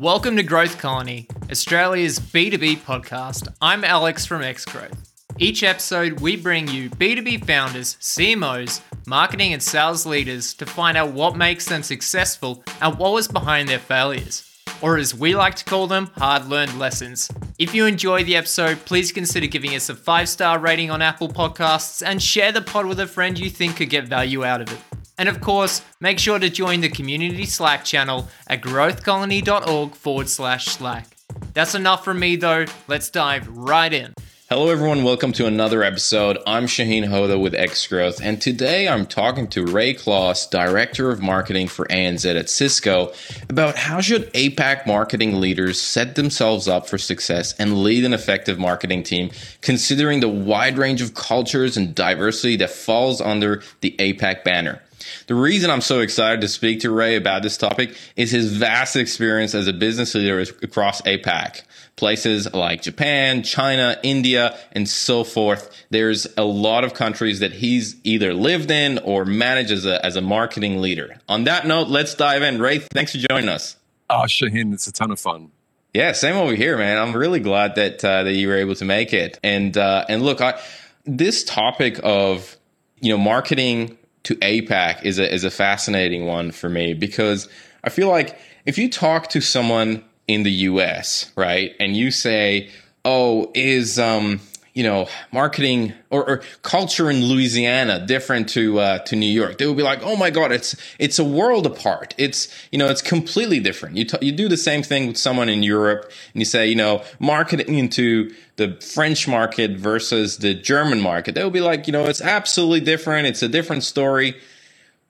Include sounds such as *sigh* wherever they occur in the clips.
Welcome to Growth Colony, Australia's B2B podcast. I'm Alex from Xgrowth. Each episode, we bring you B2B founders, CMOs, marketing and sales leaders to find out what makes them successful and what was behind their failures. Or as we like to call them, hard learned lessons. If you enjoy the episode, please consider giving us a five star rating on Apple Podcasts and share the pod with a friend you think could get value out of it. And of course, make sure to join the community Slack channel at growthcolony.org forward slash Slack. That's enough from me though, let's dive right in. Hello, everyone. Welcome to another episode. I'm Shaheen Hoda with Xgrowth, and today I'm talking to Ray Claus, Director of Marketing for ANZ at Cisco, about how should APAC marketing leaders set themselves up for success and lead an effective marketing team, considering the wide range of cultures and diversity that falls under the APAC banner. The reason I'm so excited to speak to Ray about this topic is his vast experience as a business leader across APAC. Places like Japan, China, India, and so forth. There's a lot of countries that he's either lived in or managed as a, as a marketing leader. On that note, let's dive in. Ray, thanks for joining us. Oh, Shaheen, it's a ton of fun. Yeah, same over here, man. I'm really glad that uh, that you were able to make it. And uh, and look, I, this topic of you know marketing to APAC is a is a fascinating one for me because I feel like if you talk to someone in the US, right, and you say, "Oh, is um you know, marketing or, or, culture in Louisiana different to uh, to New York. They would be like, "Oh my God, it's it's a world apart. It's you know, it's completely different." You t- you do the same thing with someone in Europe, and you say, you know, marketing into the French market versus the German market. They would be like, you know, it's absolutely different. It's a different story.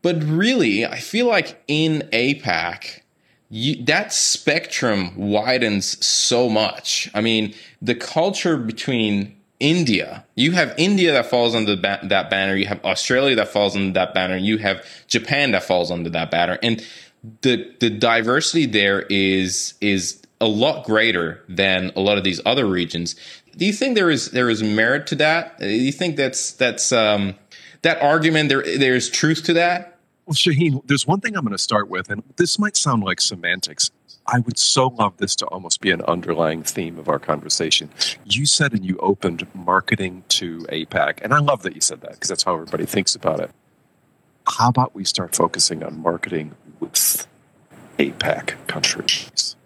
But really, I feel like in APAC, you, that spectrum widens so much. I mean, the culture between India. You have India that falls under ba- that banner. You have Australia that falls under that banner. You have Japan that falls under that banner. And the the diversity there is is a lot greater than a lot of these other regions. Do you think there is there is merit to that? Do you think that's that's um, that argument there there's truth to that? Well, Shaheen, there's one thing I'm going to start with, and this might sound like semantics. I would so love this to almost be an underlying theme of our conversation. You said and you opened marketing to APAC, and I love that you said that because that's how everybody thinks about it. How about we start focusing on marketing with APAC countries?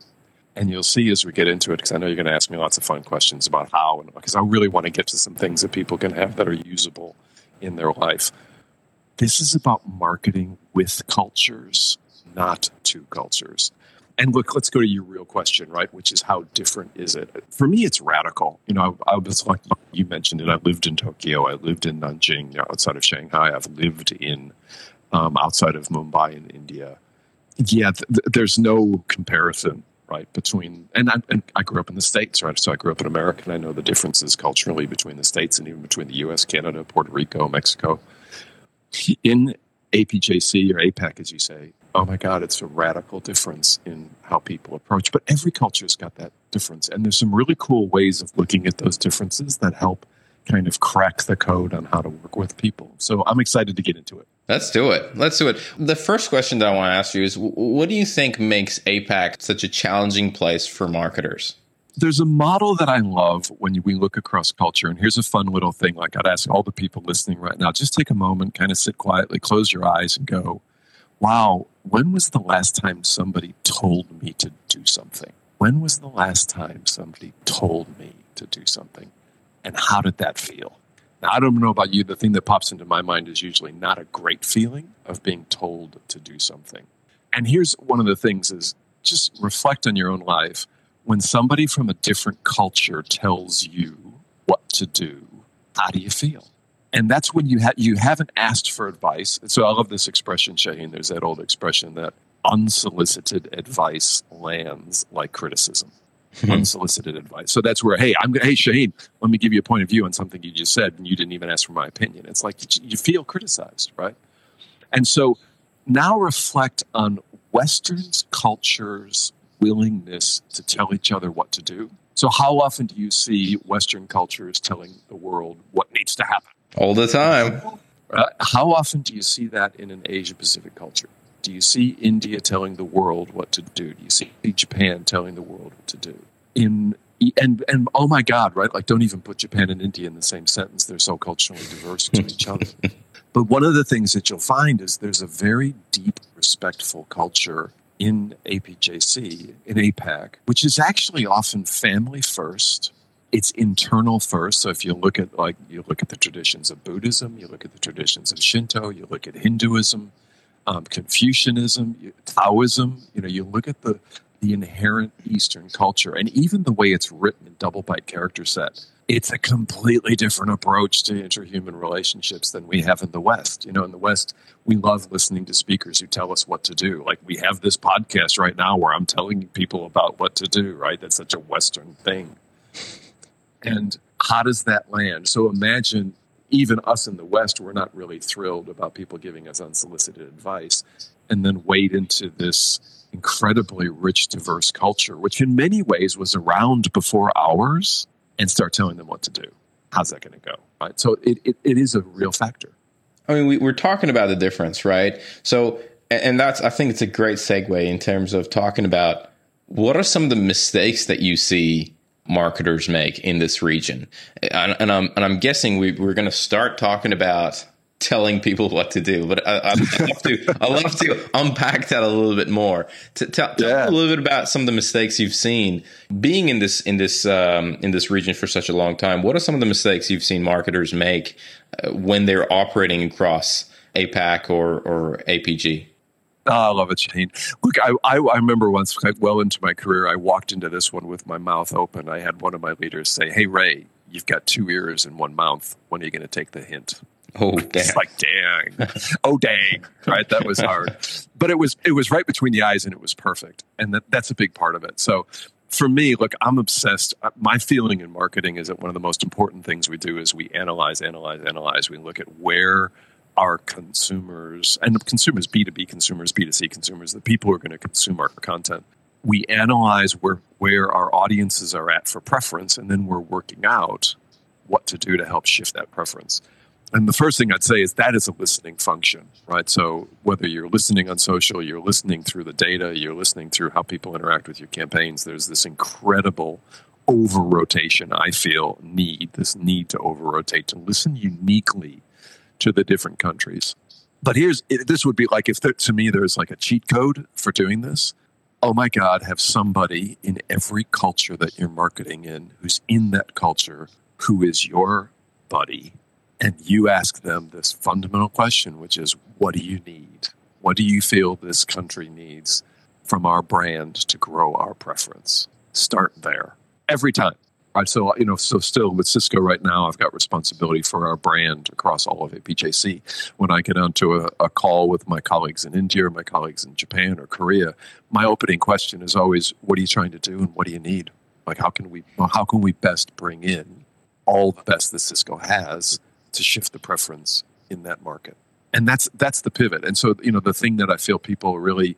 And you'll see as we get into it, because I know you're going to ask me lots of fun questions about how, and because I really want to get to some things that people can have that are usable in their life. This is about marketing with cultures, not to cultures and look, let's go to your real question, right? Which is how different is it? For me, it's radical. You know, I, I was like you mentioned it. I lived in Tokyo. I lived in Nanjing, outside of Shanghai. I've lived in um, outside of Mumbai in India. Yeah, th- th- there's no comparison, right? Between and I, and I grew up in the states, right? So I grew up in America, and I know the differences culturally between the states and even between the U.S., Canada, Puerto Rico, Mexico. In APJC or APEC, as you say, oh my God, it's a radical difference in how people approach. But every culture's got that difference. And there's some really cool ways of looking at those differences that help kind of crack the code on how to work with people. So I'm excited to get into it. Let's do it. Let's do it. The first question that I want to ask you is what do you think makes APAC such a challenging place for marketers? There's a model that I love when we look across culture. And here's a fun little thing like I'd ask all the people listening right now just take a moment, kind of sit quietly, close your eyes, and go, wow, when was the last time somebody told me to do something? When was the last time somebody told me to do something? And how did that feel? Now, I don't know about you. The thing that pops into my mind is usually not a great feeling of being told to do something. And here's one of the things is just reflect on your own life. When somebody from a different culture tells you what to do, how do you feel? And that's when you ha- you haven't asked for advice. So I love this expression, Shaheen. There's that old expression that unsolicited advice lands like criticism. Mm-hmm. Unsolicited advice. So that's where, hey, I'm gonna hey Shaheen, let me give you a point of view on something you just said, and you didn't even ask for my opinion. It's like you feel criticized, right? And so now reflect on Western's culture's willingness to tell each other what to do. So how often do you see Western cultures telling the world what needs to happen? All the time. Uh, how often do you see that in an Asia Pacific culture? Do you see India telling the world what to do? Do you see Japan telling the world what to do? In and and oh my God, right? Like, don't even put Japan and India in the same sentence. They're so culturally diverse to each other. *laughs* But one of the things that you'll find is there's a very deep, respectful culture in APJC, in APAC, which is actually often family first. It's internal first. So if you look at like you look at the traditions of Buddhism, you look at the traditions of Shinto, you look at Hinduism, um, Confucianism, Taoism. You know, you look at the the inherent Eastern culture and even the way it's written in double byte character set it's a completely different approach to interhuman relationships than we have in the West. You know, in the West, we love listening to speakers who tell us what to do. Like we have this podcast right now where I'm telling people about what to do, right? That's such a Western thing. And mm-hmm. how does that land? So imagine even us in the West, we're not really thrilled about people giving us unsolicited advice. And then wade into this incredibly rich, diverse culture, which in many ways was around before ours and start telling them what to do. How's that going to go? Right. So it, it, it is a real factor. I mean, we, we're talking about the difference, right? So, and that's, I think it's a great segue in terms of talking about what are some of the mistakes that you see marketers make in this region? And, and I'm, and I'm guessing we, we're going to start talking about telling people what to do. But I, I love to I love to unpack that a little bit more. To tell, yeah. a little bit about some of the mistakes you've seen being in this in this um, in this region for such a long time. What are some of the mistakes you've seen marketers make uh, when they're operating across APAC or or APG? Oh, I love it, Shane. Look, I, I, I remember once, well into my career, I walked into this one with my mouth open. I had one of my leaders say, "Hey, Ray, you've got two ears and one mouth. When are you going to take the hint?" Oh, *laughs* dang. It's like, dang. oh, dang. Right. That was hard. *laughs* But it was, it was right between the eyes and it was perfect. And that, that's a big part of it. So for me, look, I'm obsessed. Uh, my feeling in marketing is that one of the most important things we do is we analyze, analyze, analyze. We look at where our consumers and consumers, B2B consumers, B2C consumers, the people who are going to consume our content. We analyze where, where our audiences are at for preference, and then we're working out what to do to help shift that preference and the first thing I'd say is that is a listening function, right? So whether you're listening on social, you're listening through the data, you're listening through how people interact with your campaigns, there's this incredible over rotation, I feel, need, this need to over rotate, to listen uniquely to the different countries. But here's this would be like if there, to me there's like a cheat code for doing this. Oh my God, have somebody in every culture that you're marketing in who's in that culture who is your buddy and you ask them this fundamental question, which is what do you need? What do you feel this country needs from our brand to grow our preference? Start there every time. So you know, so still with Cisco right now, I've got responsibility for our brand across all of APJC. When I get onto a, a call with my colleagues in India, or my colleagues in Japan or Korea, my opening question is always, "What are you trying to do, and what do you need? Like, how can we, well, how can we best bring in all the best that Cisco has to shift the preference in that market. And that's that's the pivot. And so, you know, the thing that I feel people really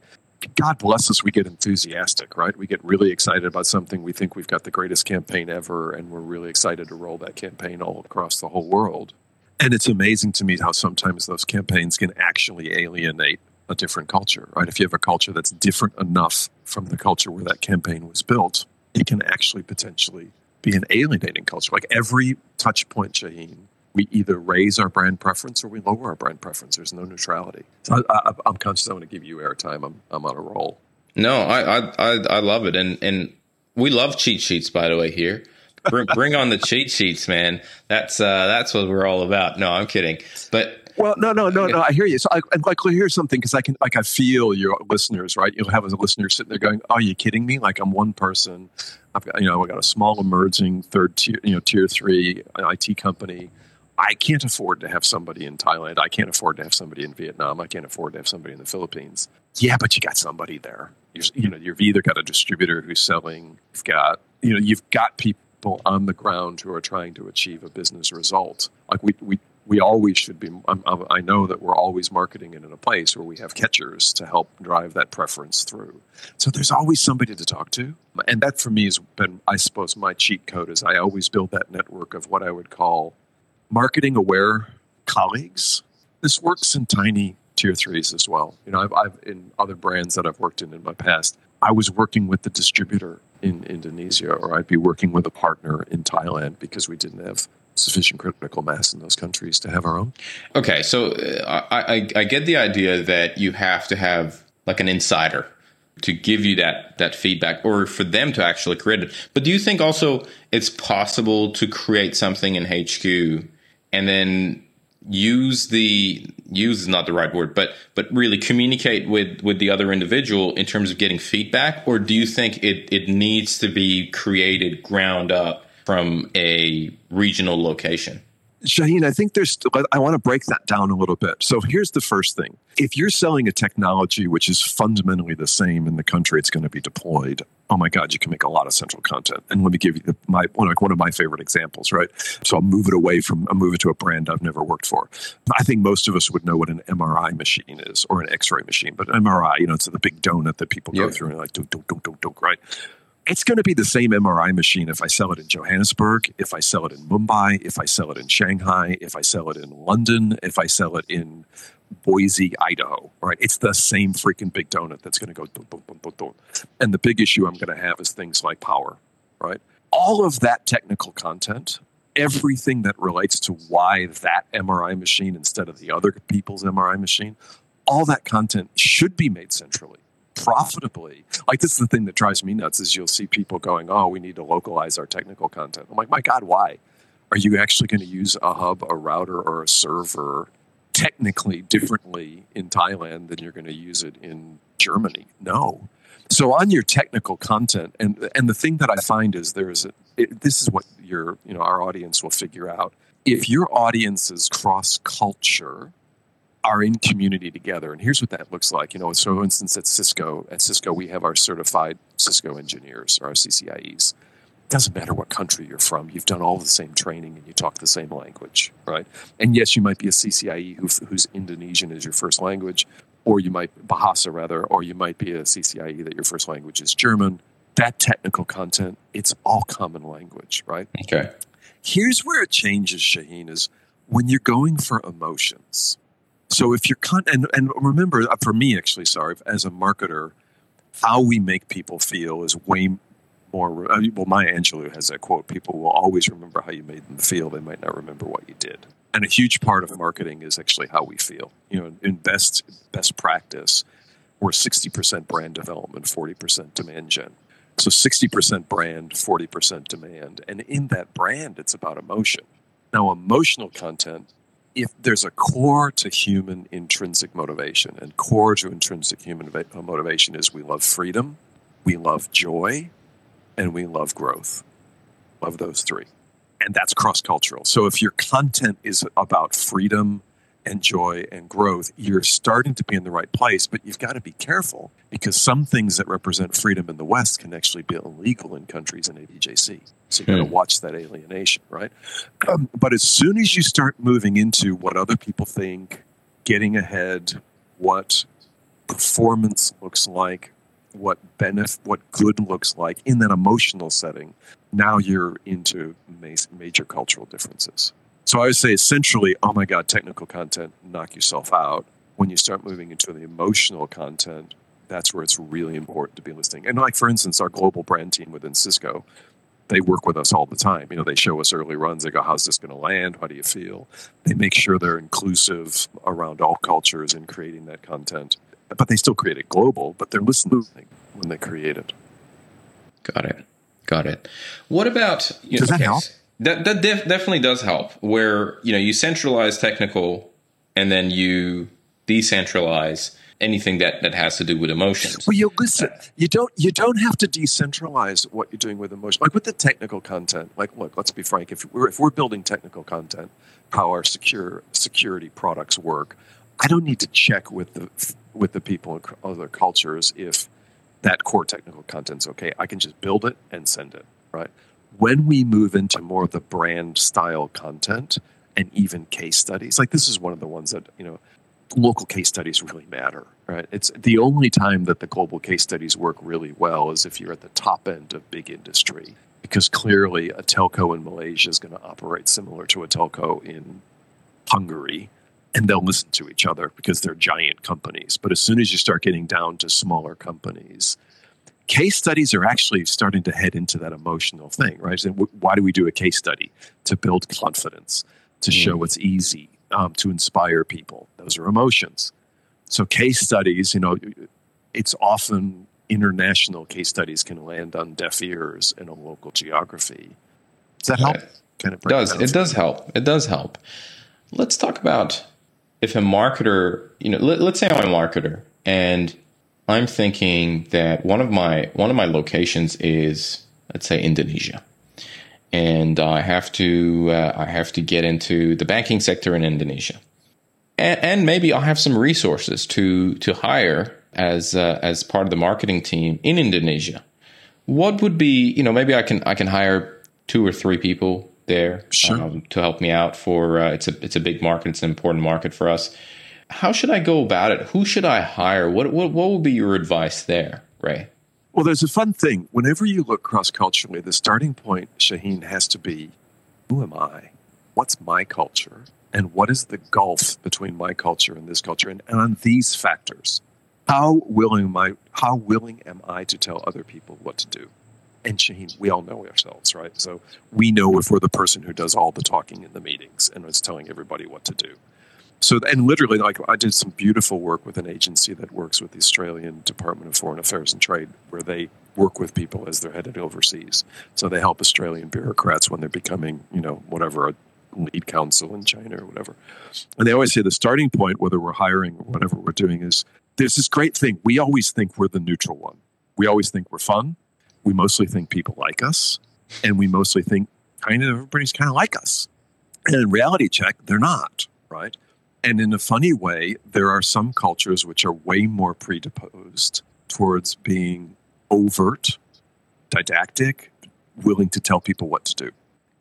God bless us, we get enthusiastic, right? We get really excited about something. We think we've got the greatest campaign ever, and we're really excited to roll that campaign all across the whole world. And it's amazing to me how sometimes those campaigns can actually alienate a different culture, right? If you have a culture that's different enough from the culture where that campaign was built, it can actually potentially be an alienating culture. Like every touch point, Shaheen, we either raise our brand preference or we lower our brand preference. There's no neutrality. So I, am conscious. I want to give you airtime. I'm I'm on a roll. No, I, I I love it, and and we love cheat sheets. By the way, here, bring, bring on the cheat sheets, man. That's uh, that's what we're all about. No, I'm kidding, but. Well, no, no, no, no. I hear you. So, I, like, here's something because I can, like, I feel your listeners, right? You'll have a listener sitting there going, "Are you kidding me? Like, I'm one person. I've got, you know, I got a small emerging third tier, you know, tier three IT company. I can't afford to have somebody in Thailand. I can't afford to have somebody in Vietnam. I can't afford to have somebody in the Philippines. Yeah, but you got somebody there. You're, you know, you've either got a distributor who's selling. You've got, you know, you've got people on the ground who are trying to achieve a business result. Like we, we, we always should be. I'm, i know that we're always marketing it in a place where we have catchers to help drive that preference through. So there's always somebody to talk to, and that for me has been, I suppose, my cheat code is I always build that network of what I would call marketing aware colleagues. This works in tiny tier threes as well. You know, I've, I've in other brands that I've worked in in my past, I was working with the distributor in Indonesia, or I'd be working with a partner in Thailand because we didn't have sufficient critical mass in those countries to have our own. Okay, so uh, I, I, I get the idea that you have to have like an insider to give you that that feedback or for them to actually create it. But do you think also it's possible to create something in HQ and then use the use is not the right word, but but really communicate with with the other individual in terms of getting feedback, or do you think it it needs to be created ground up from a regional location? Shaheen, I think there's, I want to break that down a little bit. So here's the first thing. If you're selling a technology which is fundamentally the same in the country it's going to be deployed, oh my God, you can make a lot of central content. And let me give you the, my, one, like one of my favorite examples, right? So I'll move it away from, I'll move it to a brand I've never worked for. I think most of us would know what an MRI machine is or an X-ray machine, but MRI, you know, it's the big donut that people go through and like, dunk, dunk, dunk, dunk, dunk, right? It's going to be the same MRI machine if I sell it in Johannesburg, if I sell it in Mumbai, if I sell it in Shanghai, if I sell it in London, if I sell it in Boise, Idaho, right? It's the same freaking big donut that's going to go boom, boom, boom. And the big issue I'm going to have is things like power, right? All of that technical content, everything that relates to why that MRI machine instead of the other people's MRI machine, all that content should be made centrally profitably. Like this is the thing that drives me nuts is you'll see people going, "Oh, we need to localize our technical content." I'm like, "My God, why? Are you actually going to use a hub, a router, or a server technically differently in Thailand than you're going to use it in Germany?" No. So on your technical content, and and the thing that I find is there's a, it, this is what your you know our audience will figure out. If your audience is cross culture, are in community together. And here's what that looks like. You know, so for instance, at Cisco, at Cisco, we have our certified Cisco engineers, or our CCIEs. It doesn't matter what country you're from. You've done all the same training and you talk the same language, right? And yes, you might be a CCIE who, whose Indonesian is your first language, or you might Bahasa rather, or you might be a CCIE that your first language is German. That technical content, it's all common language, right? Okay. Here's where it changes, Shaheen, is when you're going for emotions so if you're con- and and remember uh, for me actually, sorry, as a marketer, how we make people feel is way more. Uh, well, Maya Angelou has that quote: "People will always remember how you made them feel. They might not remember what you did." And a huge part of marketing is actually how we feel. You know, in best best practice, we're sixty percent brand development, forty percent demand gen. So sixty percent brand, forty percent demand, and in that brand, it's about emotion. Now, emotional content if there's a core to human intrinsic motivation, and core to intrinsic human uh, motivation is we love freedom, we love joy, and we love growth. Love those three. And that's cross cultural. So if your content is about freedom, and joy and growth, you're starting to be in the right place, but you've got to be careful because some things that represent freedom in the West can actually be illegal in countries in APJC. So you've got to hmm. watch that alienation, right? Um, but as soon as you start moving into what other people think, getting ahead, what performance looks like, what benefit, what good looks like in that emotional setting, now you're into major cultural differences. So I would say essentially, oh my God, technical content, knock yourself out. When you start moving into the emotional content, that's where it's really important to be listening. And like for instance, our global brand team within Cisco, they work with us all the time. You know, they show us early runs. They go, "How's this going to land? How do you feel?" They make sure they're inclusive around all cultures in creating that content. But they still create it global. But they're listening when they create it. Got it. Got it. What about? You Does know, that help? That that def- definitely does help. Where you know you centralize technical, and then you decentralize anything that that has to do with emotions. Well, you listen. You don't you don't have to decentralize what you're doing with emotion. Like with the technical content. Like, look, let's be frank. If we're if we're building technical content, how our secure security products work, I don't need to check with the with the people in other cultures if that core technical content's okay. I can just build it and send it. Right when we move into more of the brand style content and even case studies, like this is one of the ones that, you know, local case studies really matter, right? It's the only time that the global case studies work really well is if you're at the top end of big industry, because clearly a telco in Malaysia is going to operate similar to a telco in Hungary. and they'll listen to each other because they're giant companies. But as soon as you start getting down to smaller companies, case studies are actually starting to head into that emotional thing, right? So why do we do a case study? To build confidence, to mm. show it's easy, um, to inspire people. Those are emotions. So case studies, you know, it's often international case studies can land on deaf ears in a local geography. Does that help? Kind of does it does help. It does help. Let's talk about if a marketer, you know, let, let's say I'm a marketer and I'm thinking that one of my one of my locations is let's say Indonesia, and I have to uh, I have to get into the banking sector in Indonesia, and, and maybe I'll have some resources to to hire as uh, as part of the marketing team in Indonesia. What would be you know maybe I can I can hire two or three people there sure. um, to help me out for uh, it's a it's a big market it's an important market for us how should I go about it? Who should I hire? What what what would be your advice there, Ray? Well, there's a fun thing. Whenever you look cross culturally, the starting point, Shaheen, has to be who am I? What's my culture? And what is the gulf between my culture and this culture? And, and on these factors, how willing am I how willing am I to tell other people what to do? And Shaheen, we all know ourselves, right? So we know if we're the person who does all the talking in the meetings and is telling everybody what to do so and literally like i did some beautiful work with an agency that works with the australian department of foreign affairs and trade where they work with people as they're headed overseas. So they help australian bureaucrats when they're becoming you know whatever a lead counsel in china or whatever. And they always say the starting point whether we're hiring or whatever we're doing is there's this great thing. We always think we're the neutral one. We always think we're fun. We mostly think people like us. And we mostly think kind of everybody's kind of like us. And in reality check they're not right and in a funny way, there are some cultures which are way more predisposed towards being overt, didactic, willing to tell people what to do.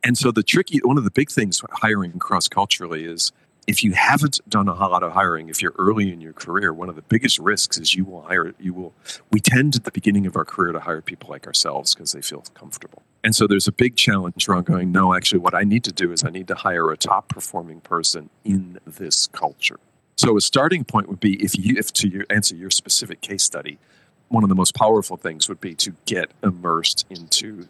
And so the tricky, one of the big things hiring cross culturally is if you haven't done a lot of hiring, if you're early in your career, one of the biggest risks is you will hire, you will, we tend at the beginning of our career to hire people like ourselves because they feel comfortable. And so there's a big challenge around going, no, actually, what I need to do is I need to hire a top performing person in this culture. So a starting point would be if you, if to answer your specific case study, one of the most powerful things would be to get immersed into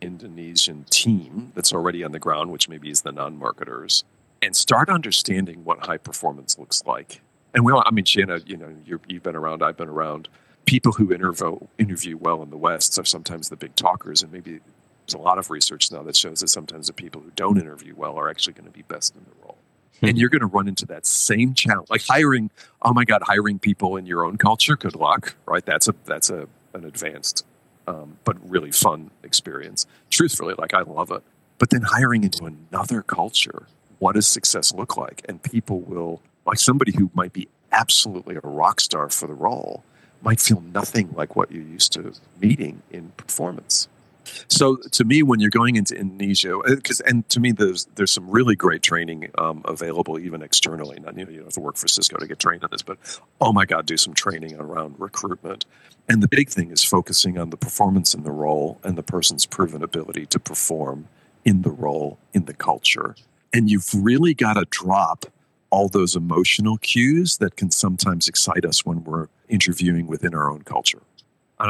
Indonesian team that's already on the ground, which maybe is the non-marketers, and start understanding what high performance looks like. And we all, I mean, Shanna, you know, you have been around, I've been around. People who interview, interview well in the West are sometimes the big talkers, and maybe there's a lot of research now that shows that sometimes the people who don't interview well are actually going to be best in the role. Hmm. And you're going to run into that same challenge, like hiring. Oh my God, hiring people in your own culture. Good luck, right? That's a that's a an advanced, um, but really fun experience. Truthfully, like I love it. But then hiring into another culture what does success look like? And people will, like somebody who might be absolutely a rock star for the role, might feel nothing like what you're used to meeting in performance. So to me, when you're going into Indonesia, because uh, and to me, there's there's some really great training um, available even externally. Not you know you don't have to work for Cisco to get trained on this, but oh my God, do some training around recruitment. And the big thing is focusing on the performance in the role and the person's proven ability to perform in the role in the culture and you've really got to drop all those emotional cues that can sometimes excite us when we're interviewing within our own culture.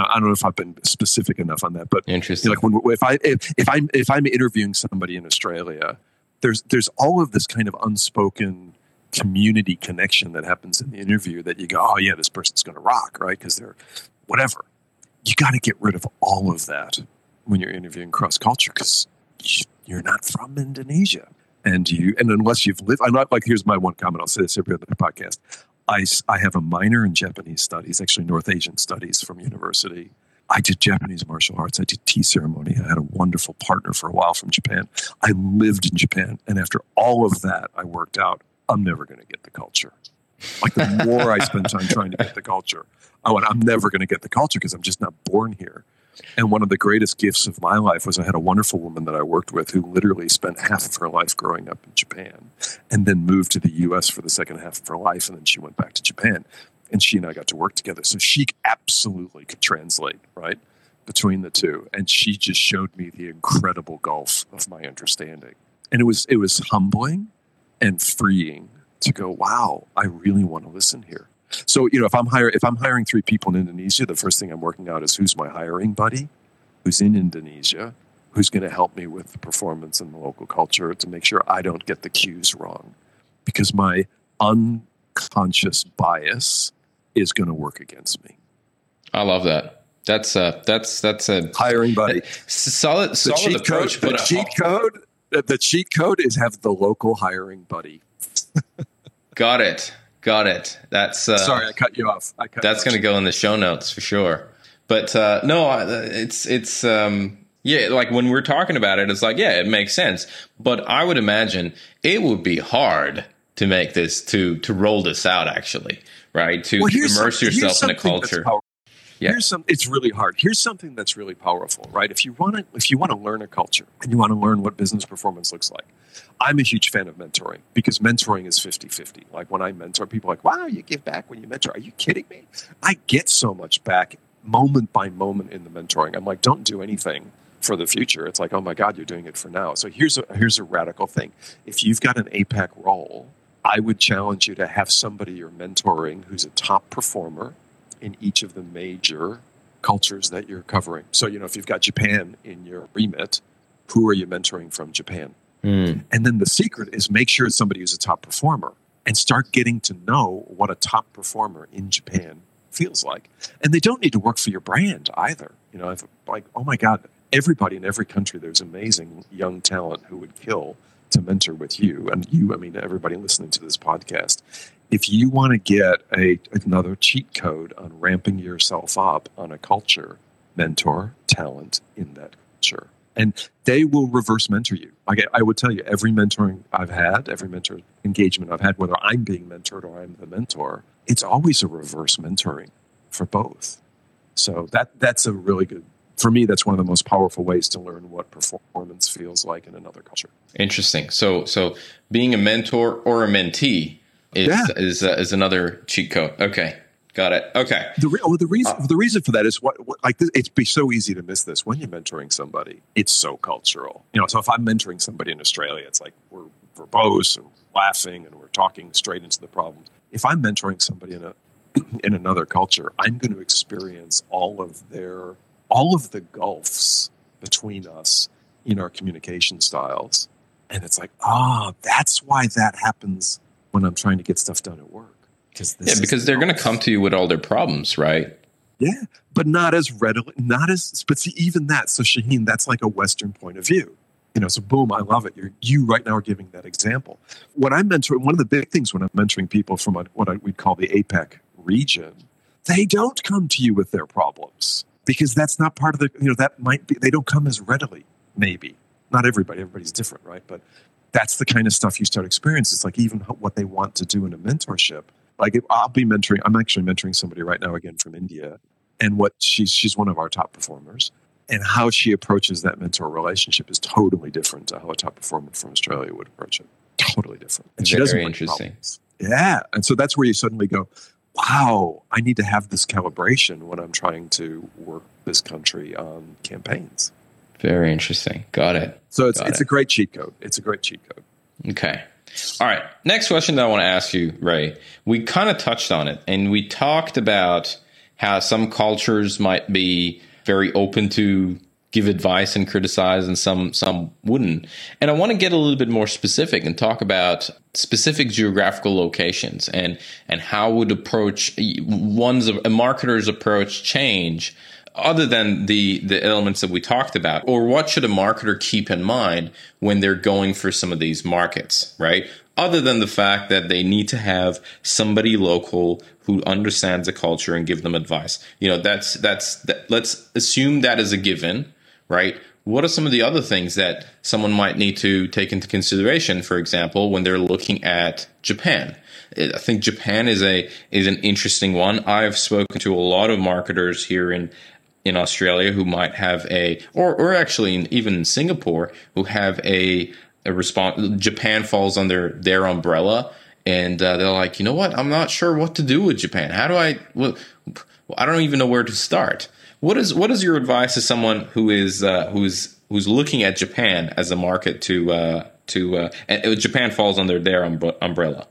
I don't, know if I've been specific enough on that, but interesting. Like when if I if, if I'm if I'm interviewing somebody in Australia, there's there's all of this kind of unspoken community connection that happens in the interview that you go, oh yeah, this person's going to rock, right? Because they're whatever. You got to get rid of all of that when you're interviewing cross culture because you're not from Indonesia and you and unless you've lived i'm not like here's my one comment i'll say this every other podcast i, I have a minor in japanese studies actually north asian studies from university. I did japanese martial arts i did tea ceremony i had a wonderful partner for a while from japan. I lived in japan and after all of that i worked out i'm never going to get the culture. Like the more i spend time trying to get the culture i went i'm never going to get the culture because i'm just not born here and one of the greatest gifts of my life was I had a wonderful woman that I worked with who literally spent half of her life growing up in Japan and then moved to the US for the second half of her life. And then she went back to Japan. And she and I got to work together. So she absolutely could translate, right, between the two. And she just showed me the incredible gulf of my understanding. And it was it was humbling and freeing to go, wow, I really want to listen here. So, you know, if I'm hire, if I'm hiring three people in Indonesia, the first thing I'm working out is who's my hiring buddy, who's in Indonesia, who's going to help me with the performance and the local culture to make sure I don't get the cues wrong, because my unconscious bias is going to work against me. I love that. That's uh that's that's a hiring buddy. Solid The solid cheat approach. code. The a- cheat code. The cheat code is have the local hiring buddy. *laughs* Got it. Got it. That's uh, Sorry, I cut you off. I cut That's going to go in the show notes for sure. But uh, no, it's it's um, yeah, like when we're talking about it, it's like yeah, it makes sense. But I would imagine it would be hard to make this to to roll this out actually, right? To, Well, immerse yourself in a culture. Yeah. Here's some. It's really hard. Here's something that's really powerful, right? If you want to, if you want to learn a culture and you want to learn what business performance looks like, I'm a huge fan of mentoring because mentoring is 50-50. Like when I mentor, people like, "Wow, you give back when you mentor." Are you kidding me? I get so much back moment by moment in the mentoring. I'm like, don't do anything for the future. It's like, oh my God, you're doing it for now. So here's a here's a radical thing. If you've got an APAC role, I would challenge you to have somebody you're mentoring who's a top performer in each of the major cultures that you're covering. So, you know, if you've got Japan in your remit, who are you mentoring from Japan? Hmm. And then the secret is make sure it's somebody who's a top performer and start getting to know what a top performer in Japan feels like. And they don't need to work for your brand either. You know, if, like, oh my God, everybody in every country, there's amazing young talent who would kill to mentor with you. And you, I mean, everybody listening to this podcast. If you want to get a another cheat code on ramping yourself up on a culture, mentor talent in that culture. And they will reverse mentor you. I I would tell you, every mentoring I've had, every mentor engagement I've had, whether I'm being mentored or I'm the mentor, it's always a reverse mentoring for both. So that that's a really good for me. That's one of the most powerful ways to learn what performance feels like in another culture. Interesting. So so being a mentor or a mentee is Yeah. is uh, is another cheat code. Okay, got it. Okay. The re- oh, the reason Uh, the reason for that is what, what like this, it's be so easy to miss this when you're mentoring somebody. It's so cultural, you know. So if I'm mentoring somebody in Australia, it's like we're verbose and laughing and we're talking straight into the problems. If I'm mentoring somebody in a *clears throat* in another culture, I'm going to experience all of their all of the gulfs between us in our communication styles, and it's like ah, that's why that happens when I'm trying to get stuff done at work. Because Yeah, because they're going to come to you with all their problems, right? yeah, but not as readily, not as. But see, even that. So Shaheen, that's like a Western point of view. You know, so boom, I love it. You're, you right now are giving that example. What I'm mentoring, one of the big things when I'm mentoring people from a, what I, we'd call the APEC region, they don't come to you with their problems because that's not part of the. You know, that might be. They don't come as readily. Maybe not everybody. Everybody's different, right? But that's the kind of stuff you start experiencing. It's like even what they want to do in a mentorship. Like if I'll be mentoring, I'm actually mentoring somebody right now again from India, and what she's she's one of our top performers, and how she approaches that mentor relationship is totally different to how a top performer from Australia would approach it. Totally different. And she doesn't interesting. problems. Yeah, and so that's where you suddenly go, wow, I need to have this calibration when I'm trying to work this country on campaigns. Very interesting. Got it. So it's Got it's it. a great cheat code. It's a great cheat code. Okay. All right. Next question that I want to ask you, Ray. We kind of touched on it and we talked about how some cultures might be very open to give advice and criticize and some some wouldn't. And I want to get a little bit more specific and talk about specific geographical locations and and how would approach one's a marketer's approach change other than the the elements that we talked about? Or what should a marketer keep in mind when they're going for some of these markets right? Other than the fact that they need to have somebody local who understands the culture and give them advice. You know that's that's that, let's assume that is a given right what are some of the other things that someone might need to take into consideration for example when they're looking at japan I think Japan is a is an interesting one. I've spoken to a lot of marketers here in in Australia who might have a or or actually in, even in Singapore who have a a response Japan falls under their umbrella and uh, they're like, "You know what? I'm not sure what to do with Japan. How do I well, I don't even know where to start." What is what is your advice to someone who is uh, who's who's looking at Japan as a market to uh, to uh, and Japan falls under their umbre- umbrella?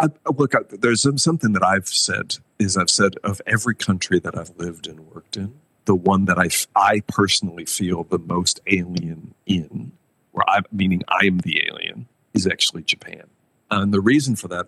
I, look, I, there's something that I've said is I've said of every country that I've lived and worked in, the one that I, I personally feel the most alien in, where I meaning I'm the alien, is actually Japan. And the reason for that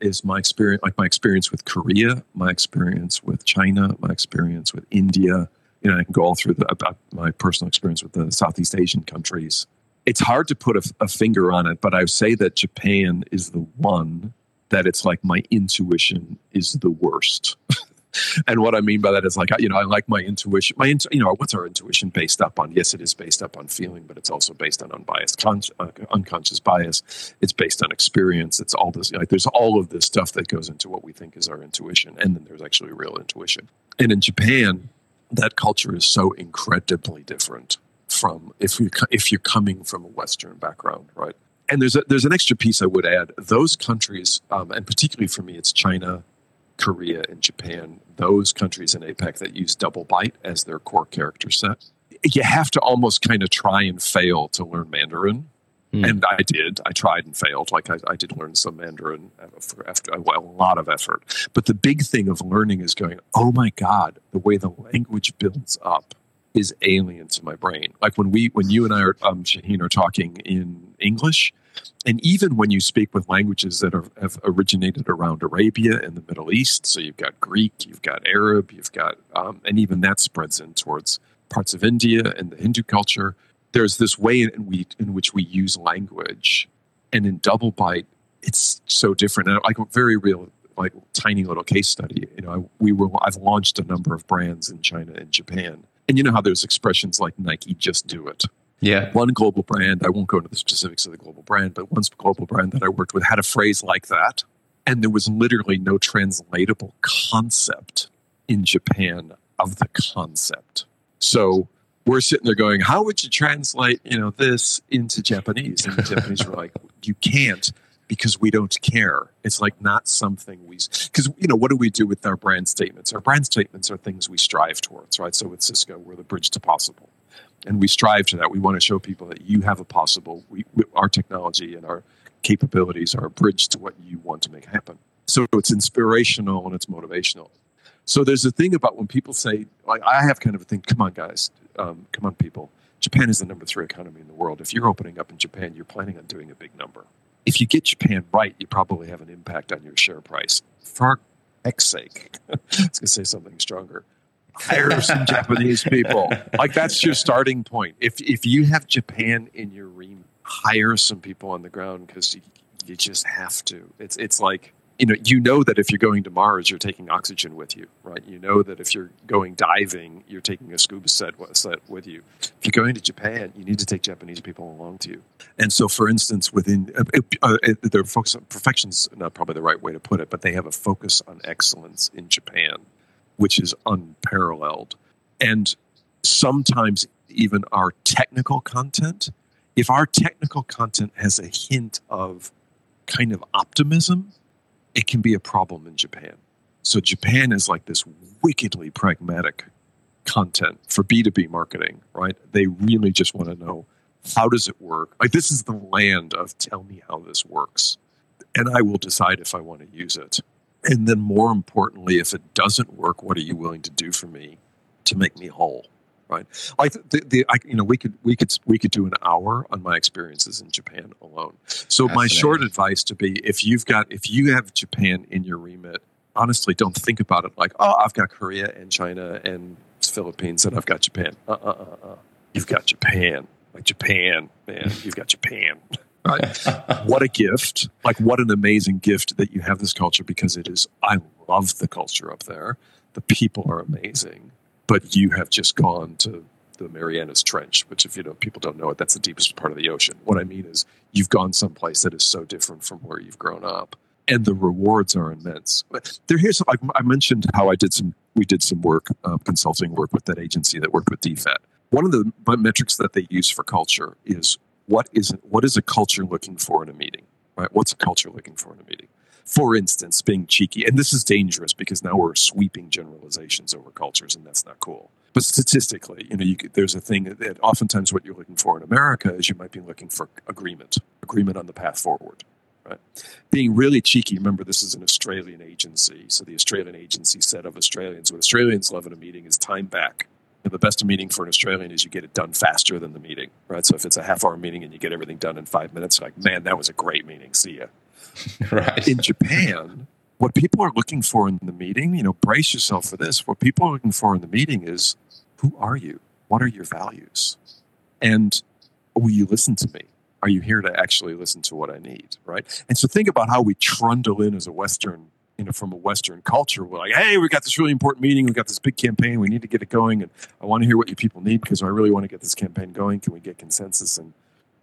is my experience, like my experience with Korea, my experience with China, my experience with India. You know, I can go all through the, about my personal experience with the Southeast Asian countries. It's hard to put a, a finger on it, but I would say that Japan is the one that it's like my intuition is the worst. *laughs* and what I mean by that is like you know I like my intuition. My you know what's our intuition based up on? Yes, it is based up on feeling, but it's also based on unbiased con- uh, unconscious bias. It's based on experience. It's all this like there's all of this stuff that goes into what we think is our intuition, and then there's actually real intuition. And in Japan, that culture is so incredibly different from if you if you're coming from a Western background, right? And there's a, there's an extra piece I would add. Those countries, um, and particularly for me, it's China, Korea, and Japan, those countries in APEC that use double byte as their core character set, you have to almost kind of try and fail to learn Mandarin. Mm. And I did. I tried and failed. Like I, I did learn some Mandarin after a, a lot of effort. But the big thing of learning is going, oh my God, the way the language builds up is alien to my brain. Like when we, when you and I are, um, Shaheen, are talking in English, and even when you speak with languages that are, have originated around Arabia and the Middle East, so you've got Greek, you've got Arab, you've got, um, and even that spreads in towards parts of India and the Hindu culture. There's this way in, we, in which we use language, and in Double Byte, it's so different. And like a very real, like tiny little case study. You know, I, we were I've launched a number of brands in China and Japan, and you know how there's expressions like Nike, just do it yeah. One global brand, I won't go into the specifics of the global brand, but one global brand that I worked with had a phrase like that. And there was literally no translatable concept in Japan of the concept. So we're sitting there going, how would you translate, you know, this into Japanese? And the Japanese were like, you can't because we don't care. It's like not something we, because, you know, what do we do with our brand statements? Our brand statements are things we strive towards, right? So with Cisco, we're the bridge to possible and we strive to that. We want to show people that you have a possible. We, our technology and our capabilities are a bridge to what you want to make happen. So it's inspirational and it's motivational. So there's a thing about when people say, like, I have kind of a thing. Come on, guys. Um, come on, people. Japan is the number three economy in the world. If you're opening up in Japan, you're planning on doing a big number. If you get Japan right, you probably have an impact on your share price. For heck's sake, *laughs* I was going to say something stronger hire some Japanese people. Like that's your *laughs* starting point. If if you have Japan in your remit, hire some people on the ground because you, you just have to. It's it's like you know you know that if you're going to Mars, you're taking oxygen with you, right? You know that if you're going diving, you're taking a scuba set set with you. If you're going to Japan, you need to take Japanese people along to you. And so, for instance, within uh, uh, their focus on perfection's not probably the right way to put it, but they have a focus on excellence in Japan which is unparalleled. And sometimes even our technical content, if our technical content has a hint of kind of optimism, it can be a problem in Japan. So Japan is like this wickedly pragmatic content for B2B marketing, right? They really just want to know how does it work? Like this is the land of tell me how this works. And I will decide if I want to use it. And then, more importantly, if it doesn't work, what are you willing to do for me to make me whole? Right? Like the, the I, you know, we could we could we could do an hour on my experiences in Japan alone. So my short advice to be, if you've got if you have Japan in your remit, honestly, don't think about it like, oh, I've got Korea and China and Philippines, and I've got Japan. Uh, uh, uh, uh. You've got Japan, like Japan, man. You've got Japan. *laughs* Right? *laughs* what a gift. Like, what an amazing gift that you have this culture because it is, I love the culture up there. The people are amazing. But you have just gone to the Marianas Trench, which, if you know, people don't know it, that's the deepest part of the ocean. What I mean is, you've gone someplace that is so different from where you've grown up, and the rewards are immense. There, here's like I mentioned how I did some, we did some work, uh, consulting work with that agency that worked with DFAT. One of the metrics that they use for culture is what is what is a culture looking for in a meeting? Right? What's a culture looking for in a meeting? For instance, being cheeky, and this is dangerous because now we're sweeping generalizations over cultures, and that's not cool. But statistically, you know, you could, there's a thing that oftentimes what you're looking for in America is you might be looking for agreement, agreement on the path forward. right? Being really cheeky. Remember, this is an Australian agency, so the Australian agency said of Australians, what Australians love in a meeting is time back. And the best meeting for an Australian is you get it done faster than the meeting, right? So if it's a half hour meeting and you get everything done in five minutes, like, man, that was a great meeting. See ya. *laughs* right. In Japan, what people are looking for in the meeting, you know, brace yourself for this. What people are looking for in the meeting is who are you? What are your values? And will you listen to me? Are you here to actually listen to what I need? Right. And so think about how we trundle in as a Western, you know, from a Western culture. We're like, hey, we got this really important meeting. We got this big campaign. We need to get it going. And I want to hear what you people need because I really want to get this campaign going. Can we get consensus? And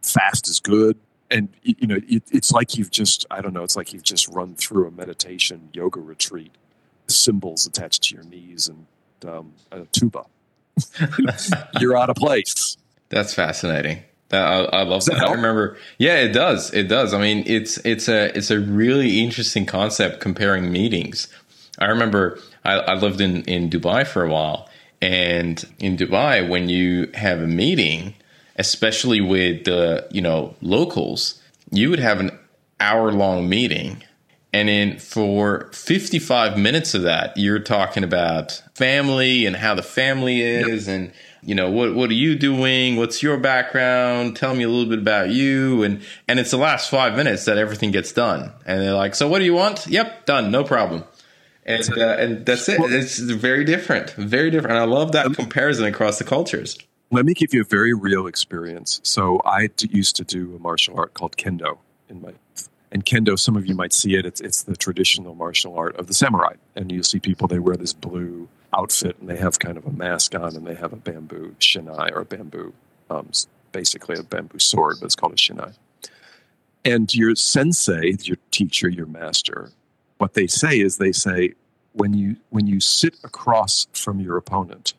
fast is good. And, you know, it, it's like you've just, I don't know, it's like you've just run through a meditation yoga retreat, cymbals attached to your knees and um, a tuba. *laughs* You're out of place. That's fascinating. That, I, I love that that. I remember. Yeah, it does. It does. I mean, it's it's a it's a really interesting concept comparing meetings. I remember I, I lived in in Dubai for a while, and in Dubai, when you have a meeting, especially with the you know locals, you would have an hour long meeting, and then for fifty five minutes of that, you're talking about family and how the family is, and you know what what are you doing? What's your background? Tell me a little bit about you. And and it's the last five minutes that everything gets done. And they're like so what do you want? Yep done. No problem. And uh, and that's it. It's very different. Very different. And i love that comparison across the cultures. Let me give you a very real experience. So I d- used to do a martial art called kendo in my and kendo. Some of you might see it. It's it's the traditional martial art of the samurai, and you see people they wear this blue outfit and they have kind of a mask on and they have a bamboo shinai or a bamboo, um, basically a bamboo sword, but it's called a shinai. And your sensei, your teacher, your master, what they say is they say when you when you sit across from your opponent,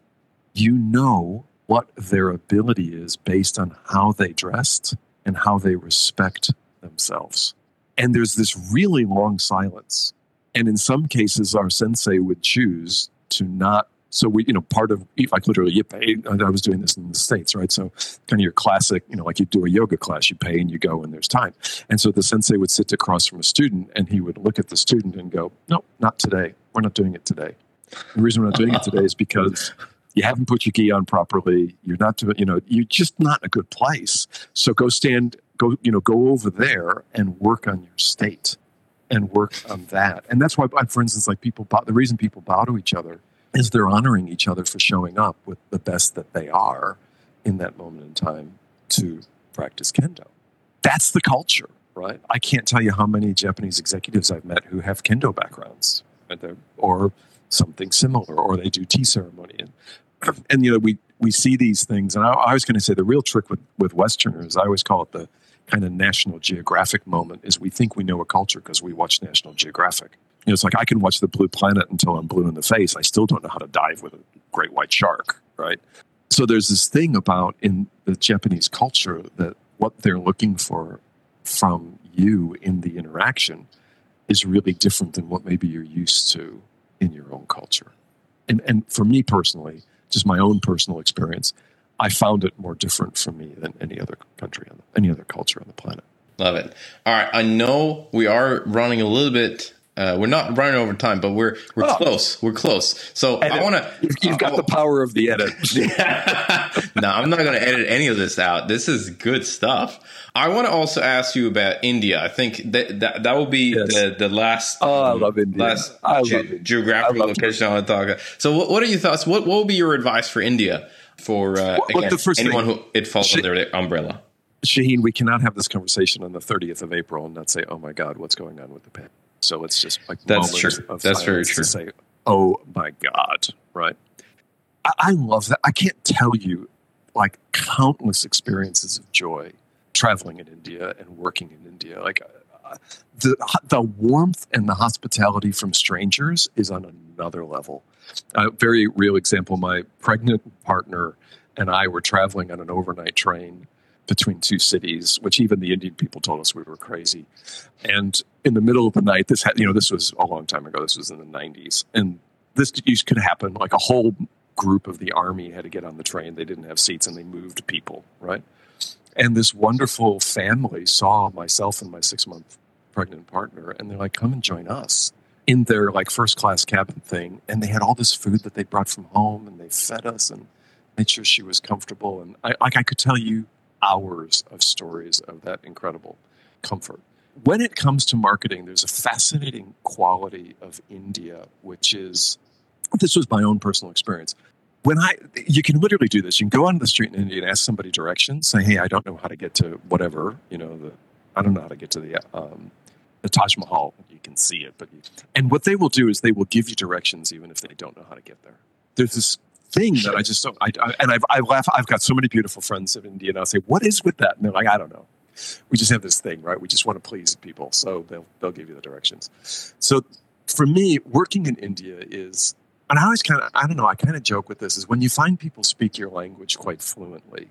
you know what their ability is based on how they dressed and how they respect themselves. And there's this really long silence. And in some cases, our sensei would choose to not. So we, you know, part of like literally you pay. I was doing this in the states, right? So kind of your classic, you know, like you do a yoga class, you pay and you go and there's time. And so the sensei would sit across from a student and he would look at the student and go, "No, not today. We're not doing it today." The reason we're not doing it today is because you haven't put your gi on properly. You're not doing, you know, you're just not in a good place. So go stand, go, you know, go over there and work on your state and work on that. And that's why, for instance, like people, bow, the reason people bow to each other is they're honoring each other for showing up with the best that they are in that moment in time to practice kendo. That's the culture, right? I can't tell you how many Japanese executives I've met who have kendo backgrounds? Or something similar, or they do tea ceremony. And, *clears throat* and you know, we, we see these things. And I, I was going to say the real trick with, with Westerners, I always call it the kind of National Geographic moment, is we think we know a culture because we watch National Geographic. You know, it's like I can watch the Blue Planet until I'm blue in the face. I still don't know how to dive with a great white shark, right? So there's this thing about in the Japanese culture that what they're looking for from you in the interaction is really different than what maybe you're used to in your own culture. And and for me personally, just my own personal experience, I found it more different for me than any other country on the, any other culture on the planet. Love it. All right, I know we are running a little bit. Uh, we're not running over time, but we're we're Oh. close. We're close. So I want to. You've, you've got the power of the edit. *laughs* no, I'm not going to edit any of this out. This is good stuff. I want to also ask you about India. I think that that, that will be Yes. the, the last. Oh, I love India. Last I love ge- India. geographical I love location I want to talk about. So, what, what are your thoughts? What what will be your advice for India for uh, Well, again, the first anyone thing- who it falls Sh- under the umbrella? Shaheen, we cannot have this conversation on the 30th of April and not say, "Oh my God, what's going on with the pandemic?" So let's just like That's true. That's very silence to true. Say, "Oh my God," right? I, I love that. I can't tell you like countless experiences of joy traveling in India and working in India. Like uh, the the warmth and the hospitality from strangers is on another level. A very real example: my pregnant partner and I were traveling on an overnight train between two cities, which even the Indian people told us we were crazy. And in the middle of the night, this had, you know, this was a long time ago. This was in the 90s. And this could happen. Like a whole group of the army had to get on the train. They didn't have seats and they moved people, right? And this wonderful family saw myself and my six month pregnant partner, and they're like, "Come and join us." In their like first class cabin thing, and they had all this food that they brought from home, and they fed us and made sure she was comfortable. And I, like I could tell you hours of stories of that incredible comfort. When it comes to marketing, there's a fascinating quality of India, which is this was my own personal experience. When I, you can literally do this. You can go on the street in India and ask somebody directions. Say, "Hey, I don't know how to get to whatever." You know, the I don't know how to get to the um, the Taj Mahal. You can see it, but you, and what they will do is they will give you directions even if they don't know how to get there. There's this thing that I just don't. I, I and I've I laugh. I've got so many beautiful friends in India, and I'll say, "What is with that?" And they're like, "I don't know." We just have this thing, right? We just want to please people, so they'll they'll give you the directions. So for me, working in India is, and I always kind of I don't know. I kind of joke with this is when you find people speak your language quite fluently.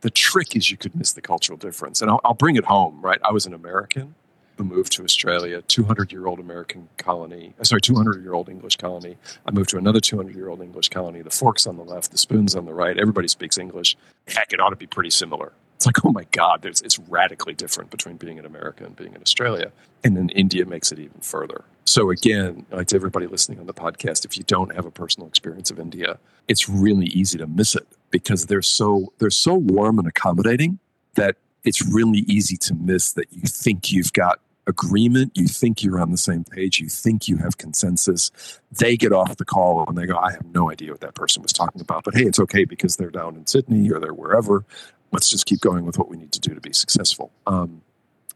The trick is you could miss the cultural difference, and I'll, I'll bring it home. Right? I was an American who moved to Australia, 200 year old American colony, uh, sorry, 200 year old English colony. I moved to another 200 year old English colony. The fork's on the left, the spoon's on the right. Everybody speaks English. Heck, it ought to be pretty similar. It's like, oh my God, it's radically different between being in America and being in Australia. And then India makes it even further. So, again, like to everybody listening on the podcast, if you don't have a personal experience of India, it's really easy to miss it because they're so they're so warm and accommodating that it's really easy to miss that you think you've got agreement. You think you're on the same page. You think you have consensus. They get off the call and they go, I have no idea what that person was talking about. But hey, it's okay because they're down in Sydney or they're wherever. Let's just keep going with what we need to do to be successful. Um,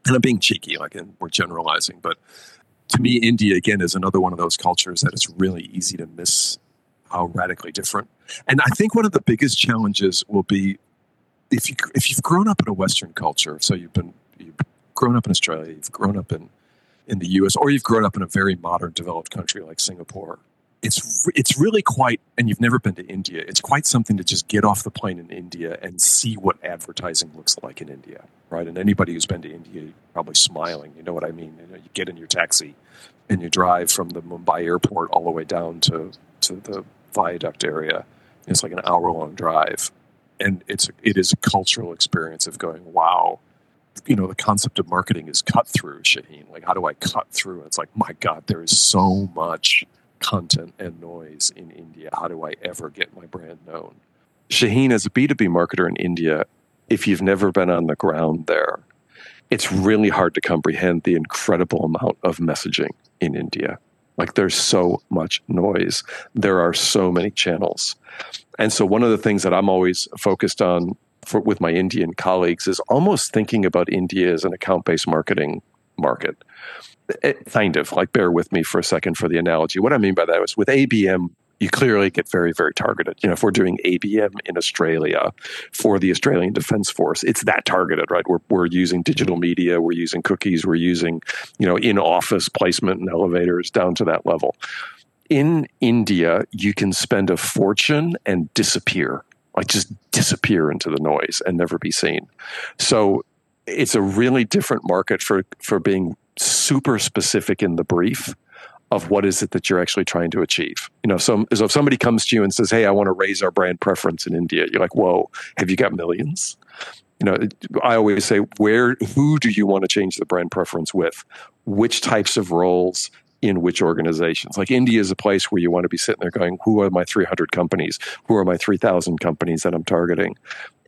and I'm being cheeky, like, and we're generalizing. But to me, India, again, is another one of those cultures that it's really easy to miss how radically different. And I think one of the biggest challenges will be if you if you've grown up in a Western culture, so you've been you've grown up in Australia, you've grown up in in the U.S., or you've grown up in a very modern, developed country like Singapore. It's it's really quite, and you've never been to India. It's quite something to just get off the plane in India and see what advertising looks like in India, right? And anybody who's been to India, probably smiling. You know what I mean? You, know, you get in your taxi and you drive from the Mumbai airport all the way down to to the viaduct area. It's like an hour long drive, and it's it is a cultural experience of going, wow you know the concept of marketing is cut through shaheen. Like how do i cut through? It's like my god there is so much content and noise in india. How do i ever get my brand known? Shaheen as a b2b marketer in india if you've never been on the ground there it's really hard to comprehend the incredible amount of messaging in india. Like there's so much noise. There are so many channels. And so one of the things that i'm always focused on for, with my Indian colleagues is almost thinking about India as an account based marketing market. It, kind of like bear with me for a second for the analogy. What I mean by that is with ABM, you clearly get very, very targeted. You know, if we're doing ABM in Australia for the Australian Defence Force, it's that targeted, right? We're, we're using digital media, we're using cookies, we're using, you know, in office placement and elevators down to that level. In India, you can spend a fortune and disappear like just disappear into the noise and never be seen. So it's a really different market for for being super specific in the brief of what is it that you're actually trying to achieve. You know, so, so if somebody comes to you and says, "Hey, I want to raise our brand preference in India," you're like, "Whoa, have you got millions? You know, I always say, "Where, who do you want to change the brand preference with? Which types of roles? In which organizations. Like India is a place where you want to be sitting there going, who are my 300 companies? Who are my 3,000 companies that I'm targeting?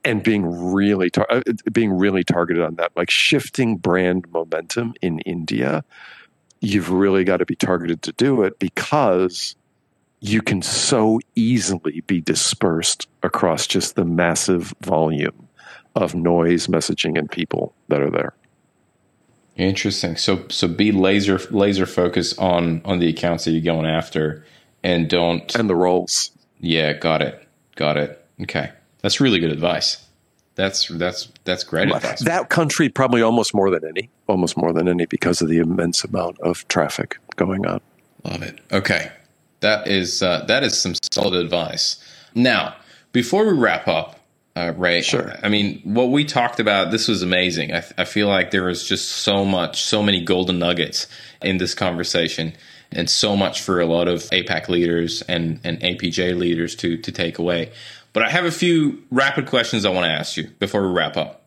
And being really tar- uh, being really targeted on that, like shifting brand momentum in India, you've really got to be targeted to do it because you can so easily be dispersed across just the massive volume of noise, messaging, and people that are there. Interesting. So so be laser laser focused on on the accounts that you're going after, and don't and the roles. Yeah, got it, got it. Okay, that's really good advice. That's that's that's great advice. That country probably almost more than any, almost more than any, because of the immense amount of traffic going on. Love it. Okay, that is uh, that is some solid advice. Now, before we wrap up, uh, Ray. Sure. I mean, what we talked about, this was amazing. I, I feel like there was just so much, so many golden nuggets in this conversation, and so much for a lot of APAC leaders and, and APJ leaders to, to take away. But I have a few rapid questions I want to ask you before we wrap up.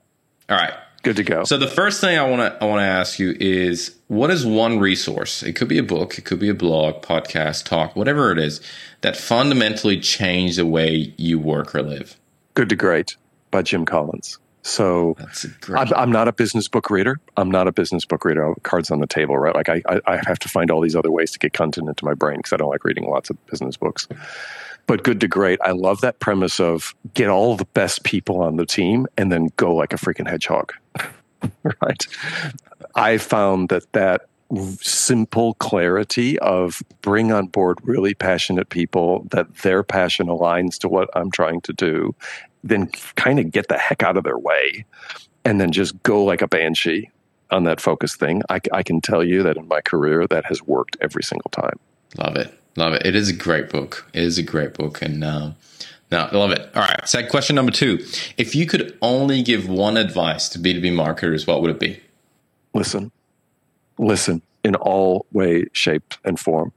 All right. Good to go. So the first thing I want to I want to ask you is what is one resource? It could be a book, it could be a blog, podcast, talk, whatever it is that fundamentally changed the way you work or live. Good to Great by Jim Collins. So I'm, I'm, not a business book reader. I'm not a business book reader. Oh, cards on the table, right? Like I, I have to find all these other ways to get content into my brain because I don't like reading lots of business books. But good to great. I love that premise of get all the best people on the team and then go like a freaking hedgehog, *laughs* right? I found that that simple clarity of bring on board really passionate people that their passion aligns to what I'm trying to do then kind of get the heck out of their way and then just go like a banshee on that focus thing. I, I can tell you that in my career, that has worked every single time. Love it. Love it. It is a great book. It is a great book. And, uh, no, I love it. All right. So, question number two If you could only give one advice to B2B marketers, what would it be? Listen. Listen in all way, shape, and form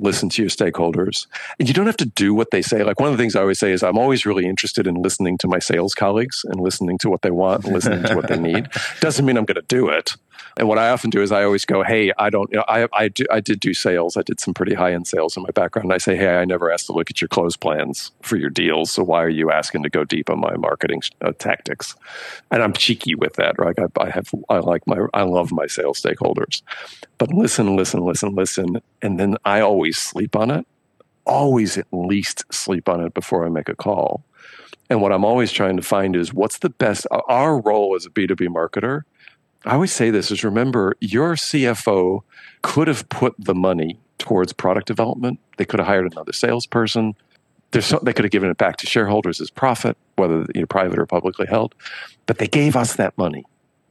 listen to your stakeholders. And you don't have to do what they say. Like one of the things I always say is I'm always really interested in listening to my sales colleagues and listening to what they want and listening to what they need. *laughs* Doesn't mean I'm going to do it. And what I often do is I always go, "Hey, I don't, you know, I I do I did do sales. I did some pretty high end sales in my background. And I say, hey, I never asked to look at your close plans for your deals. So why are you asking to go deep on my marketing uh, tactics? And I'm cheeky with that, right? I, I have I like my I love my sales stakeholders, but listen, listen, listen, listen, and then I always sleep on it. Always at least sleep on it before I make a call. And what I'm always trying to find is what's the best. Our role as a B2B marketer I always say this is remember your CFO could have put the money towards product development. They could have hired another salesperson. So, they could have given it back to shareholders as profit, whether you know, private or publicly held. But they gave us that money.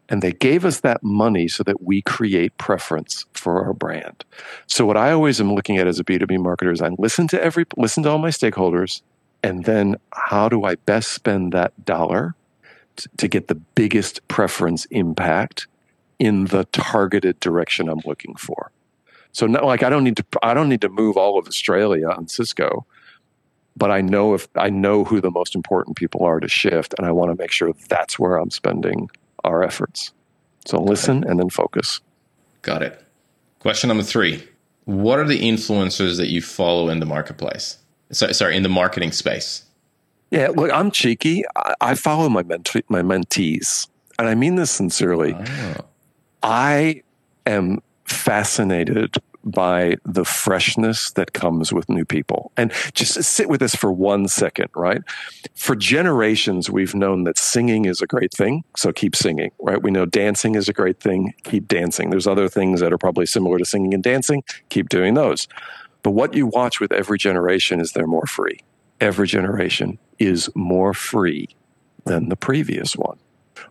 And they gave us that money so that we create preference for our brand. So what I always am looking at as a B2B marketer is I listen to every listen to all my stakeholders, and then how do I best spend that dollar to get the biggest preference impact in the targeted direction I'm looking for. So not like I don't need to I don't need to move all of Australia on Cisco, but I know if I know who the most important people are to shift and I want to make sure that's where I'm spending our efforts. So listen and then focus. Got it. Question number 3. What are the influencers that you follow in the marketplace? Sorry, sorry in the marketing space? Yeah, look, I'm cheeky. I, I follow my my mentees, and I mean this sincerely. Oh. I am fascinated by the freshness that comes with new people. And just sit with this for one second, right? For generations, we've known that singing is a great thing, so keep singing, right? We know dancing is a great thing, keep dancing. There's other things that are probably similar to singing and dancing, keep doing those. But what you watch with every generation is they're more free every generation is more free than the previous one.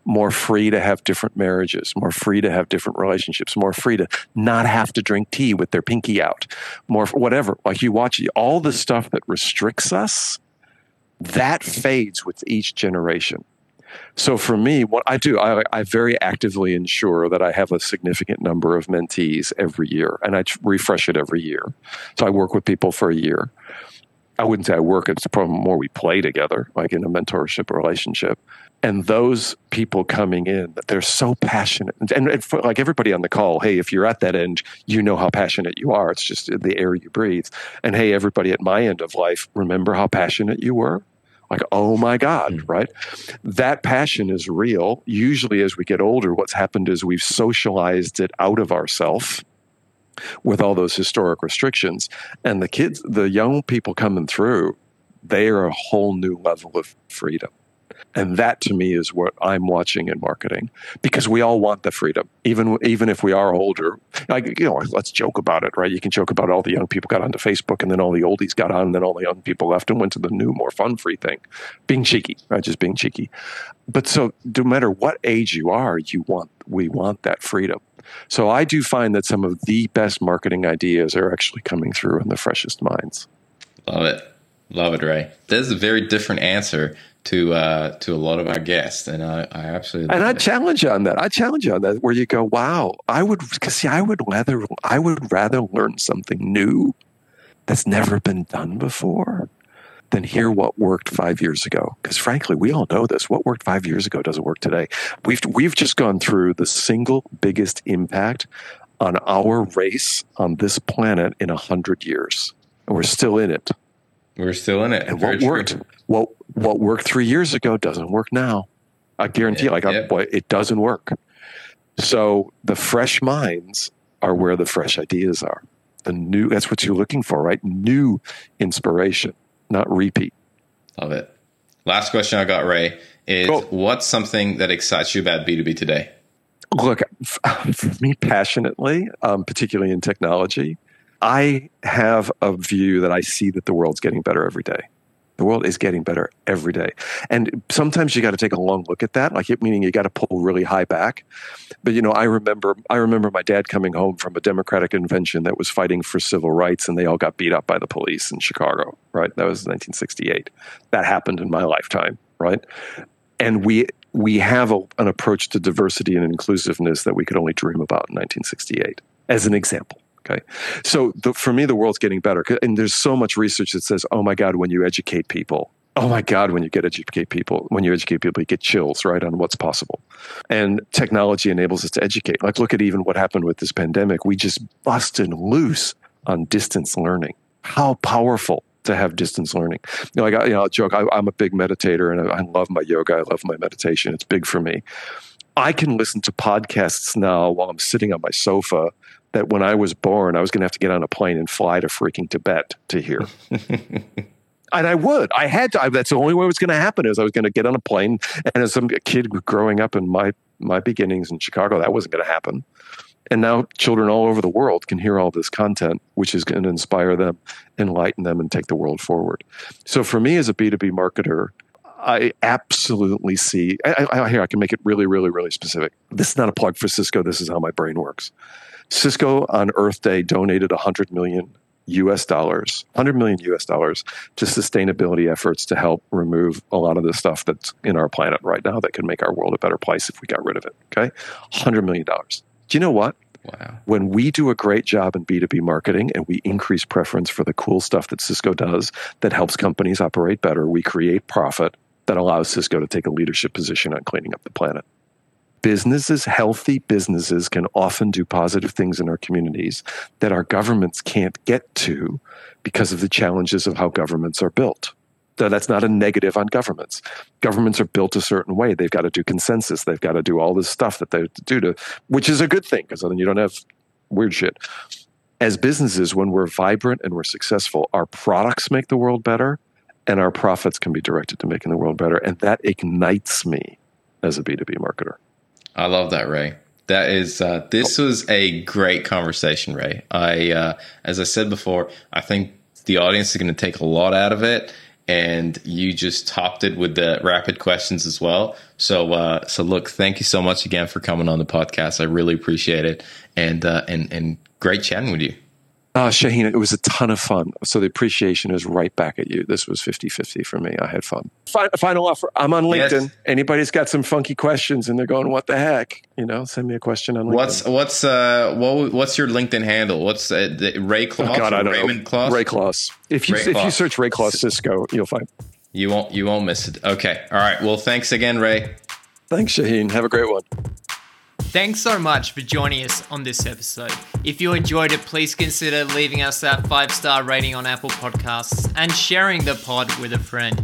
More free to have different marriages, more free to have different relationships, more free to not have to drink tea with their pinky out, more whatever. Like you watch all the stuff that restricts us, that fades with each generation. So for me, what I do, I, I, very actively ensure that I have a significant number of mentees every year, and I refresh it every year. So I work with people for a year. I wouldn't say I work, it's probably more we play together, like in a mentorship relationship. And those people coming in, they're so passionate. And, and for, like everybody on the call, hey, if you're at that end, you know how passionate you are. It's just the air you breathe. And hey, everybody at my end of life, remember how passionate you were? Like, oh my God, mm-hmm. right? That passion is real. Usually, as we get older, what's happened is we've socialized it out of ourselves with all those historic restrictions. And the kids, the young people coming through, they are a whole new level of freedom. And that to me is what I'm watching in marketing because we all want the freedom, even even if we are older. Like you know, let's joke about it, right? You can joke about all the young people got onto Facebook, and then all the oldies got on, and then all the young people left and went to the new, more fun-free thing, being cheeky, right? Just being cheeky. But so, no matter what age you are, you want we want that freedom. So I do find that some of the best marketing ideas are actually coming through in the freshest minds. Love it. Love it, Ray. That's a very different answer to uh, to a lot of our guests, and I, I absolutely and I challenge you on that. I challenge you on that, where you go, "Wow, I would because see, I would rather I would rather learn something new that's never been done before then hear what worked five years ago. Because frankly, we all know this. What worked five years ago doesn't work today. We've we've just gone through the single biggest impact on our race on this planet in a hundred years, and we're still in it. We're still in it. And what worked? What what worked three years ago doesn't work now. I guarantee. Yeah, like yeah. Boy, it doesn't work. So the fresh minds are where the fresh ideas are. The new. That's what you're looking for, right? New inspiration, not repeat. Love it. Last question I got, Ray, is cool. what's something that excites you about B2B today? Look, *laughs* for me, passionately, um, particularly in technology, I have a view that I see that the world's getting better every day. The world is getting better every day. And sometimes you got to take a long look at that, like it, meaning you got to pull really high back. But you know, I remember I remember my dad coming home from a democratic convention that was fighting for civil rights and they all got beat up by the police in Chicago, right? That was 1968. That happened in my lifetime, right? And we we have a, an approach to diversity and inclusiveness that we could only dream about in 1968 as an example Okay. So the, for me, the world's getting better. And there's so much research that says, oh my God, when you educate people, oh my God, when you get educate people, when you educate people, you get chills, right, on what's possible. And technology enables us to educate. Like, look at even what happened with this pandemic. We just busted loose on distance learning. How powerful to have distance learning. You know, like I, you know, I'll joke. I, am a big meditator, and I, I love my yoga. I love my meditation. It's big for me. I can listen to podcasts now while I'm sitting on my sofa that when I was born, I was going to have to get on a plane and fly to freaking Tibet to hear. *laughs* and I would. I had to. I, that's the only way it was going to happen. Is I was going to get on a plane, and as a kid growing up in my my beginnings in Chicago, that wasn't going to happen. And now children all over the world can hear all this content, which is going to inspire them, enlighten them, and take the world forward. So for me as a B2B marketer, I absolutely see. I, I, here, I can make it really, really, really specific. This is not a plug for Cisco. This is how my brain works. Cisco on Earth Day donated 100 million US dollars, 100 million US dollars to sustainability efforts to help remove a lot of the stuff that's in our planet right now that could make our world a better place if we got rid of it. Okay. 100 million dollars. Do you know what? Wow. When we do a great job in B2B marketing and we increase preference for the cool stuff that Cisco does that helps companies operate better, we create profit that allows Cisco to take a leadership position on cleaning up the planet businesses, healthy businesses, can often do positive things in our communities that our governments can't get to because of the challenges of how governments are built. So that's not a negative on governments. Governments are built a certain way. They've got to do consensus. They've got to do all this stuff that they do to, which is a good thing because then you don't have weird shit. As businesses, when we're vibrant and we're successful, our products make the world better and our profits can be directed to making the world better. And that ignites me as a B2B marketer. I love that, Ray. That is, uh, this was a great conversation, Ray. I, uh, as I said before, I think the audience is going to take a lot out of it, and you just topped it with the rapid questions as well. So, uh, so look, thank you so much again for coming on the podcast. I really appreciate it, and uh, and and great chatting with you. Uh, Shaheen, it was a ton of fun. So the appreciation is right back at you. This was 50 50 for me. I had fun. Final offer I'm on LinkedIn. Yes. Anybody's got some funky questions and they're going, what the heck? You know, send me a question on LinkedIn. What's, what's, uh, what, what's your LinkedIn handle? What's uh, the, Ray Kloss? Oh God, I don't Raymond know. Kloss? Ray Kloss. If you, Ray if Kloss. you search Ray Kloss Cisco, you'll find. You won't, you won't miss it. Okay. All right. Well, thanks again, Ray. Thanks, Shaheen. Have a great one. Thanks so much for joining us on this episode. If you enjoyed it, please consider leaving us that five star rating on Apple Podcasts and sharing the pod with a friend.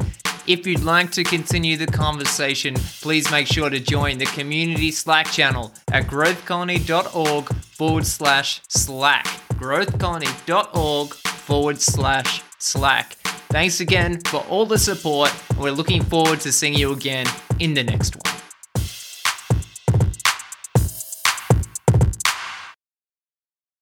If you'd like to continue the conversation, please make sure to join the community Slack channel at growthcolony.org forward slash Slack. Growthcolony.org forward slash Slack. Thanks again for all the support, and we're looking forward to seeing you again in the next one.